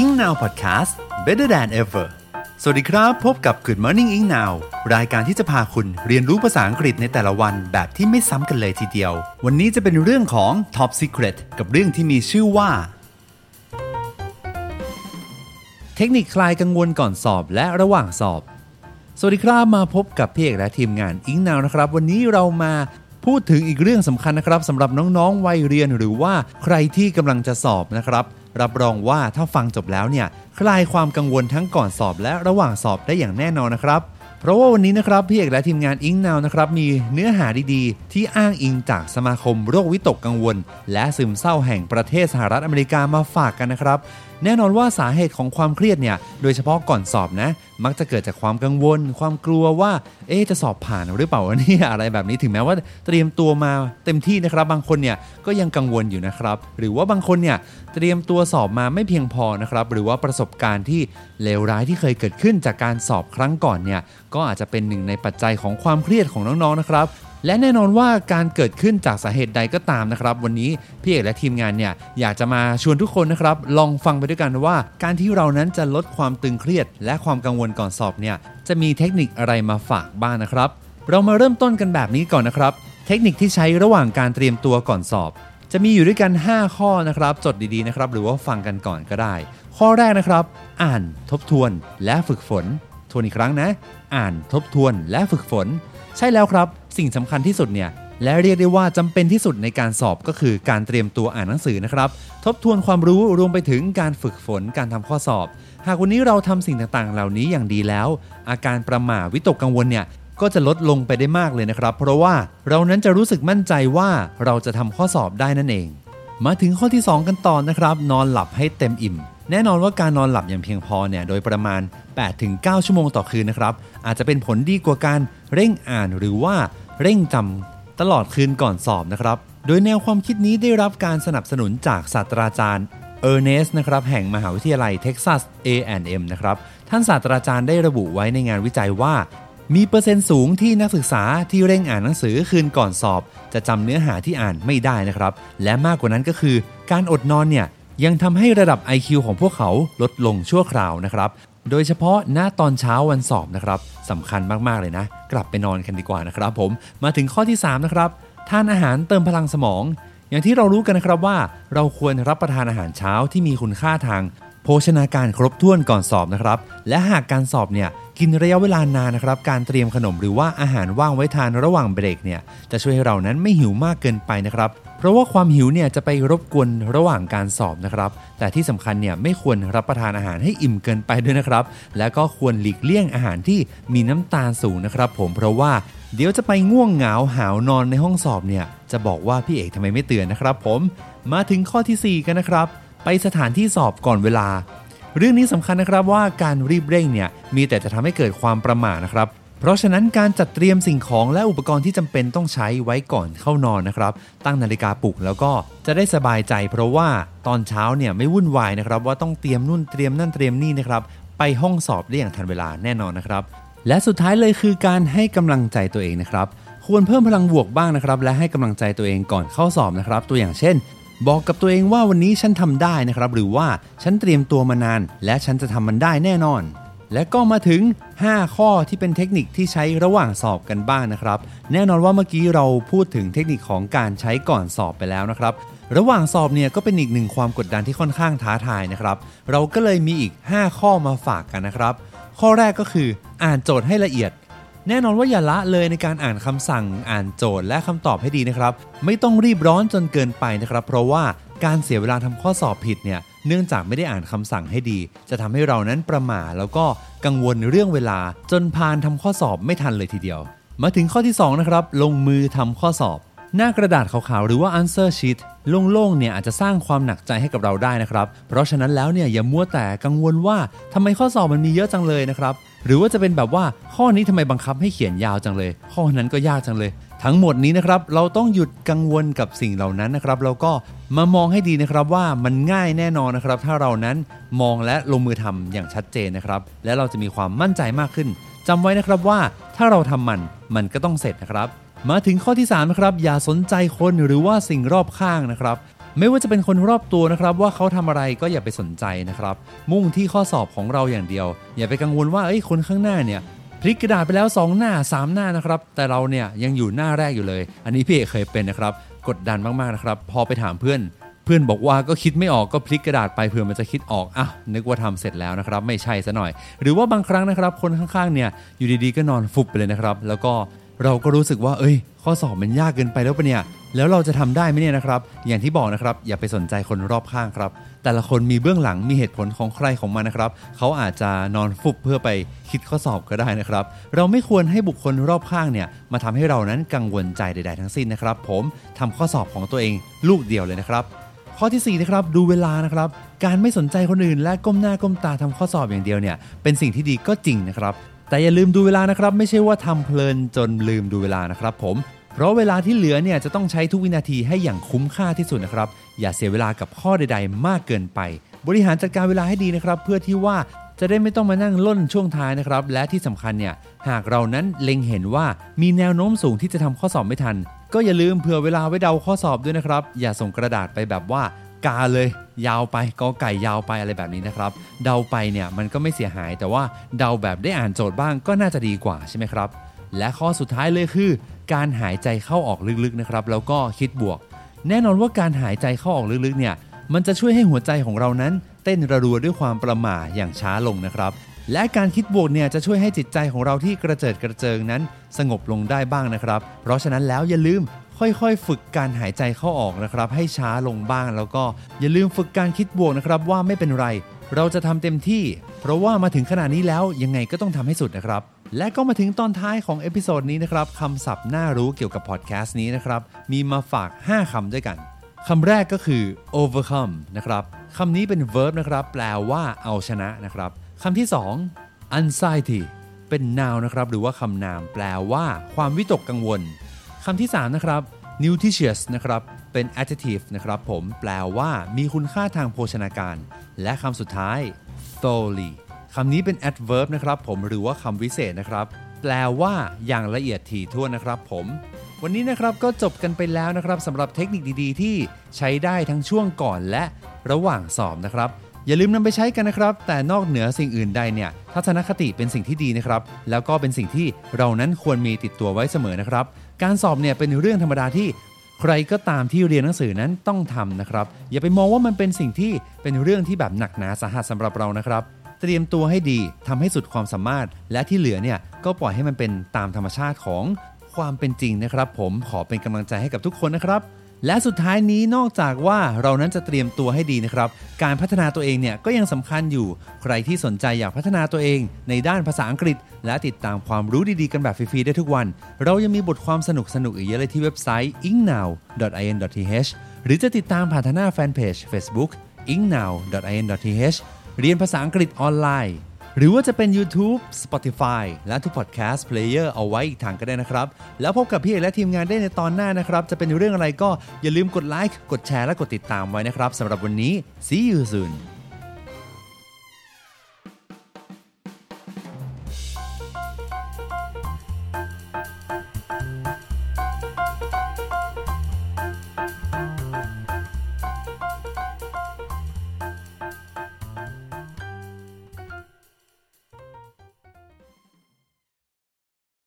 Ing Now Podcast Better than ever สวัสดีครับ พบกับ Good Morning Ing Now รายการที่จะพาคุณเรียนรู้ภาษาอังกฤษในแต่ละวันแบบที่ไม่ซ้ำกันเลยทีเดียว วันนี้จะเป็นเรื่องของ Top Secret กับเรื่องที่มีชื่อว่า เทคนิคคลายกังวลก่อนสอบและระหว่างสอบ สวัสดีครับมาพบกับพี่เอกและทีมงานอิงนาวนะครับ วันนี้เรามาพูดถึงอีกเรื่องสำคัญนะครับสำหรับน้องๆวัยเรียนหรือว่าใครที่กำลังจะสอบนะครับ รับรองว่าถ้าฟังจบแล้วเนี่ยคลายความกังวลทั้งก่อนสอบและระหว่างสอบได้อย่างแน่นอนนะครับ เพราะว่าวันนี้นะครับพี่เอกและทีมงานอิงนาวนะครับมีเนื้อหาดีๆ ที่อ้างอิงจากสมาคมโรควิตกกังวล และซึมเศร้าแห่งประเทศสหรัฐอเมริกามาฝากกันนะครับแน่นอนว่าสาเหตุของความเครียดเนี่ย โดยเฉพาะก่อนสอบนะ มักจะเกิดจากความกังวล ความกลัวว่า เอ๊จะสอบผ่านหรือเปล่าเนี่ยอะไรแบบนี้ถึงแม้ว่าเตรียมตัวมาเต็มที่นะครับ บางคนเนี่ยก็ยังกังวลอยู่นะครับ หรือว่าบางคนเนี่ยเตรียมตัวสอบมาไม่เพียงพอนะครับ หรือว่าประสบการณ์ที่เลวร้ายที่เคยเกิดขึ้นจากการสอบครั้งก่อนเนี่ย ก็อาจจะเป็นหนึ่งในปัจจัยของความเครียดของน้องๆนะครับ และแน่นอนว่าการเกิดขึ้นจากสาเหตุใดก็ตามนะครับ วันนี้พี่เอกและทีมงานเนี่ยอยากจะมาชวนทุกคนนะครับลองฟังไปด้วยกันว่า การที่เรานั้นจะลดความตึงเครียด และความกังวลก่อนสอบเนี่ยจะมีเทคนิคอะไรมาฝากบ้างนะครับ เรามาเริ่มต้นกันแบบนี้ก่อนนะครับ เทคนิคที่ใช้ระหว่างการเตรียมตัวก่อนสอบ จะมีอยู่ด้วยกัน 5 ข้อนะครับ จดดีๆนะครับหรือว่าฟังกันก่อนก็ได้ ข้อแรกนะครับ อ่านทบทวนและฝึกฝน ทวนอีกครั้งนะ อ่านทบทวนและฝึกฝน ใช่แล้วครับ สิ่งสำคัญที่สุดเนี่ยและเรียกได้ว่าจำเป็นที่สุดในการสอบก็คือการเตรียมตัวอ่านหนังสือนะครับ ทบทวนความรู้รวมไปถึงการฝึกฝนการทำข้อสอบ หากวันนี้เราทำสิ่งต่างๆ เหล่านี้อย่างดีแล้ว อาการประหม่าวิตกกังวลเนี่ยก็จะลดลงไปได้มากเลยนะครับ เพราะว่าเรานั้นจะรู้สึกมั่นใจว่าเราจะทำข้อสอบได้นั่นเอง มาถึงข้อที่ 2 กันต่อนะครับ นอนหลับให้เต็มอิ่ม แน่นอนว่าการนอนหลับอย่างเพียงพอเนี่ยโดยประมาณ 8-9 ชั่วโมงต่อคืนนะครับอาจจะเป็นผลดีกว่าการเร่งอ่านหรือว่า เร่งจำตลอดคืนก่อนสอบนะครับ โดยแนวความคิดนี้ได้รับการสนับสนุนจากศาสตราจารย์เออร์เนสนะครับแห่งมหาวิทยาลัยเท็กซัส A&M นะครับท่านศาสตราจารย์ได้ระบุไว้ในงานวิจัยว่า มีเปอร์เซ็นต์สูงที่นักศึกษาที่เร่งอ่านหนังสือคืนก่อนสอบ จะจำเนื้อหาที่อ่านไม่ได้นะครับ และมากกว่านั้นก็คือ การอดนอนเนี่ยยังทำให้ระดับ IQ ของพวกเขาลดลงชั่วคราวนะครับ โดยเฉพาะหน้าตอนเช้าวันสอบนะครับสำคัญมากๆเลยนะ กลับไปนอนกันดีกว่านะครับผมมาถึงข้อที่3นะครับทานอาหารเติมพลังสมอง อย่างที่เรารู้กันนะครับว่า เราควรรับประทานอาหารเช้าที่มีคุณค่าทาง โภชนาการครบถ้วนก่อนสอบนะครับ และหากการสอบเนี่ยกินระยะเวลานานนะครับ การเตรียมขนมหรือว่าอาหารว่างไว้ทานระหว่างเบรกเนี่ยจะช่วยให้เรานั้นไม่หิวมากเกินไปนะครับ เพราะว่าความหิวเนี่ยจะไปรบกวนระหว่างการสอบนะครับ แต่ที่สำคัญเนี่ยไม่ควรรับประทานอาหารให้อิ่มเกินไปด้วยนะครับ และก็ควรหลีกเลี่ยงอาหารที่มีน้ำตาลสูงนะครับ ผมเพราะว่าเดี๋ยวจะไปง่วงเหงาหาวนอนในห้องสอบเนี่ยจะบอกว่าพี่เอกทำไมไม่เตือนนะครับ ผมมาถึงข้อทีสี่4 กันนะครับ ไปสถานที่สอบก่อนเวลา เรื่องนี้สำคัญนะครับว่าการรีบเร่งเนี่ยมีแต่จะทำให้เกิดความประมาทนะครับ เพราะฉะนั้นการจัดเตรียมสิ่งของและอุปกรณ์ที่จำเป็นต้องใช้ไว้ก่อนเข้านอนนะครับ ตั้งนาฬิกาปลุกแล้วก็จะได้สบายใจ เพราะว่าตอนเช้าเนี่ยไม่วุ่นวายนะครับ ว่าต้องเตรียมนู่นเตรียมนั่นเตรียมนี่นะครับ ไปห้องสอบได้อย่างทันเวลาแน่นอนนะครับ และสุดท้ายเลยคือการให้กำลังใจตัวเองนะครับ ควรเพิ่มพลังบวกบ้างนะครับ และให้กำลังใจตัวเองก่อนเข้าสอบนะครับ ตัวอย่างเช่น บอกกับตัวเองว่าวันนี้ฉันทำได้นะครับ หรือว่าฉันเตรียมตัวมานาน และฉันจะทำมันได้แน่นอน และก็มาถึง 5 ข้อที่เป็นเทคนิคที่ใช้ระหว่างสอบกันบ้างนะครับ แน่นอนว่าเมื่อกี้เราพูดถึงเทคนิคของการใช้ก่อนสอบไปแล้วนะครับ ระหว่างสอบเนี่ยก็เป็นอีกหนึ่งความกดดันที่ค่อนข้างท้าทายนะครับ เราก็เลยมีอีก 5 ข้อมาฝากกันนะครับ ข้อแรกก็คืออ่านโจทย์ให้ละเอียด แน่นอนว่าอย่าละเลยในการอ่านคำสั่ง อ่านโจทย์และคำตอบให้ดีนะครับ ไม่ต้องรีบร้อนจนเกินไปนะครับ เพราะว่าการเสียเวลาทำข้อสอบผิดเนี่ย เนื่องจากไม่ได้อ่านคำสั่งให้ดี จะทำให้เรานั้นประหม่าแล้วก็กังวลเรื่องเวลา จนพานทำข้อสอบไม่ทันเลยทีเดียว มาถึงข้อที่2นะครับลงมือทำข้อสอบ หน้ากระดาษขาวๆหรือว่า answer sheet โล่งๆเนี่ยอาจจะสร้างความหนักใจให้กับเราได้นะครับ เพราะฉะนั้นแล้วเนี่ยอย่ามัวแต่กังวลว่าทำไมข้อสอบมันมีเยอะจังเลยนะครับหรือว่าจะเป็นแบบว่าข้อนี้ทำไมบังคับให้เขียนยาวจังเลย ข้อนั้นก็ยากจังเลย ทั้งหมดนี้นะครับเราต้องหยุดกังวลกับสิ่งเหล่านั้นนะครับแล้วก็มามองให้ดีนะครับว่ามันง่ายแน่นอนนะครับ ถ้าเรานั้นมองและลงมือทำอย่างชัดเจนนะครับ และเราจะมีความมั่นใจมากขึ้นจำไว้นะครับว่าถ้าเราทำมันมันก็ต้องเสร็จนะครับ มาถึงข้อที่3นะครับอย่าสนใจคนหรือว่าสิ่งรอบข้างนะครับไม่ว่าจะเป็นคนรอบตัวนะครับ ว่าเขาทำอะไรก็อย่าไปสนใจนะครับ มุ่งที่ข้อสอบของเราอย่างเดียว อย่าไปกังวลว่าเอ้ยคนข้างหน้าเนี่ย พลิกกระดาษไปแล้ว 2 หน้า 3 หน้านะครับ แต่เราเนี่ยยังอยู่หน้าแรกอยู่เลย อันนี้พี่เอกเคยเป็นนะครับ กดดันมากๆนะครับ พอไปถามเพื่อน เพื่อนบอกว่าก็คิดไม่ออกก็พลิกกระดาษไปเผื่อมันจะคิดออกอะนึกว่าทำเสร็จแล้วนะครับ ไม่ใช่ซะหน่อย หรือว่าบางครั้งนะครับ คนข้างๆเนี่ยอยู่ดีๆก็นอนฟุบไปเลยนะครับ แล้วก็ เราก็รู้สึกว่า เอ้ย ข้อสอบมันยากเกินไปแล้วปะเนี่ย แล้วเราจะทำได้ไหมเนี่ยนะครับ อย่างที่บอกนะครับ อย่าไปสนใจคนรอบข้างครับ แต่ละคนมีเบื้องหลังมีเหตุผลของใครของมันนะครับ เขาอาจจะนอนฟุบเพื่อไปคิดข้อสอบก็ได้นะครับ เราไม่ควรให้บุคคลรอบข้างเนี่ยมาทำให้เรานั้นกังวลใจใด ๆ ทั้งสิ้นนะครับ ผมทำข้อสอบของตัวเองลูกเดียวเลยนะครับข้อที่4นะครับดูเวลานะครับการไม่สนใจคนอื่น และก้มหน้าก้มตาทำข้อสอบอย่างเดียวเนี่ยเป็นสิ่งที่ดีก็จริงนะครับ แต่อย่าลืมดูเวลานะครับ ไม่ใช่ว่าทำเพลินจนลืมดูเวลานะครับผม เพราะเวลาที่เหลือเนี่ยจะต้องใช้ทุกวินาทีให้อย่างคุ้มค่าที่สุดนะครับ อย่าเสียเวลากับข้อใด ๆ มากเกินไป บริหารจัดการเวลาให้ดีนะครับ เพื่อที่ว่าจะได้ไม่ต้องมานั่งล่นช่วงท้ายนะครับ และที่สำคัญเนี่ยหากเรานั้นเล็งเห็นว่ามีแนวโน้มสูงที่จะทำข้อสอบไม่ทัน ก็อย่าลืมเผื่อเวลาไว้เดาข้อสอบด้วยนะครับ อย่าส่งกระดาษไปแบบว่า กาเลยยาวไปกอไก่ยาวไปอะไรแบบนี้นะครับ เดาไปเนี่ยมันก็ไม่เสียหาย แต่ว่าเดาแบบได้อ่านโจทย์บ้างก็น่าจะดีกว่าใช่ไหมครับ และข้อสุดท้ายเลยคือ การหายใจเข้าออกลึกๆนะครับ แล้วก็คิดบวก แน่นอนว่าการหายใจเข้าออกลึกๆเนี่ยมันจะช่วยให้หัวใจของเรานั้น เต้นระรัวด้วยความประหม่าอย่างช้าลงนะครับ และการคิดบวกเนี่ยจะช่วยให้จิตใจของเราที่กระเจิดกระเจิงนั้น สงบลงได้บ้างนะครับ เพราะฉะนั้นแล้วอย่าลืม ค่อยๆ ฝึกการหายใจเข้าออกนะครับ ให้ช้าลงบ้างแล้วก็อย่าลืมฝึกการคิดบวกนะครับว่าไม่เป็นไร เราจะทำเต็มที่ เพราะว่ามาถึงขนาดนี้แล้วยังไงก็ต้องทำให้สุดนะครับ และก็มาถึงตอนท้ายของ episode นี้นะครับคำศัพท์น่ารู้เกี่ยวกับพอดแคสต์นี้นะครับ มีมาฝาก 5คำด้วยกันคำแรกก็คือ overcome นะครับคำนี้เป็น verb นะครับ แปลว่าเอาชนะนะครับคำที่ 2 anxiety เป็น noun นะครับ หรือว่าคำนามแปลว่า ความวิตกกังวล คำที่ 3 นะครับ nutritious นะครับ เป็น adjective นะครับผม แปลว่ามีคุณค่าทางโภชนาการ และคำสุดท้าย thoroughly คำนี้เป็น adverb นะครับผม หรือว่าคำวิเศษนะครับ แปลว่าอย่างละเอียดถี่ถ้วนนะครับผม วันนี้นะครับก็จบกันไปแล้วนะครับสำหรับเทคนิคดีๆ ที่ใช้ได้ทั้งช่วงก่อนและระหว่างสอบนะครับ อย่าลืมนำไปใช้กันนะครับ แต่นอกเหนือสิ่งอื่นใดเนี่ย ทัศนคติเป็นสิ่งที่ดีนะครับ แล้วก็เป็นสิ่งที่เรานั้นควรมีติดตัวไว้เสมอนะครับ การสอบเนี่ยเป็นเรื่องธรรมดาที่ใครก็ตามที่เรียนหนังสือนั้นต้องทำนะครับ อย่าไปมองว่ามันเป็นสิ่งที่เป็นเรื่องที่แบบหนักหนาสาหัสสำหรับเรานะครับ เตรียมตัวให้ดีทำให้สุดความสามารถ และที่เหลือเนี่ยก็ปล่อยให้มันเป็นตามธรรมชาติของความเป็นจริงนะครับ ผมขอเป็นกำลังใจให้กับทุกคนนะครับ และสุดท้ายนี้นอกจากว่าเรานั้นจะเตรียมตัวให้ดีนะครับ การพัฒนาตัวเองเนี่ยก็ยังสำคัญอยู่ ใครที่สนใจอยากพัฒนาตัวเอง ในด้านภาษาอังกฤษ และติดตามความรู้ดีๆกันแบบฟรีๆได้ทุกวัน เรายังมีบทความสนุกๆอีกเยอะเลยที่เว็บไซต์ ingnow.in.th หรือจะติดตามผ่านทางหน้าแฟนเพจ Facebook ingnow.in.th เรียนภาษาอังกฤษออนไลน์ หรือว่าจะเป็น YouTube Spotify และทุก Podcast Player เอาไว้อีกทางก็ได้นะครับ แล้วพบกับพี่เอกและทีมงานได้ในตอนหน้านะครับ จะเป็นเรื่องอะไรก็อย่าลืมกดไลค์กดแชร์และกดติดตามไว้นะครับสำหรับวันนี้ see you soon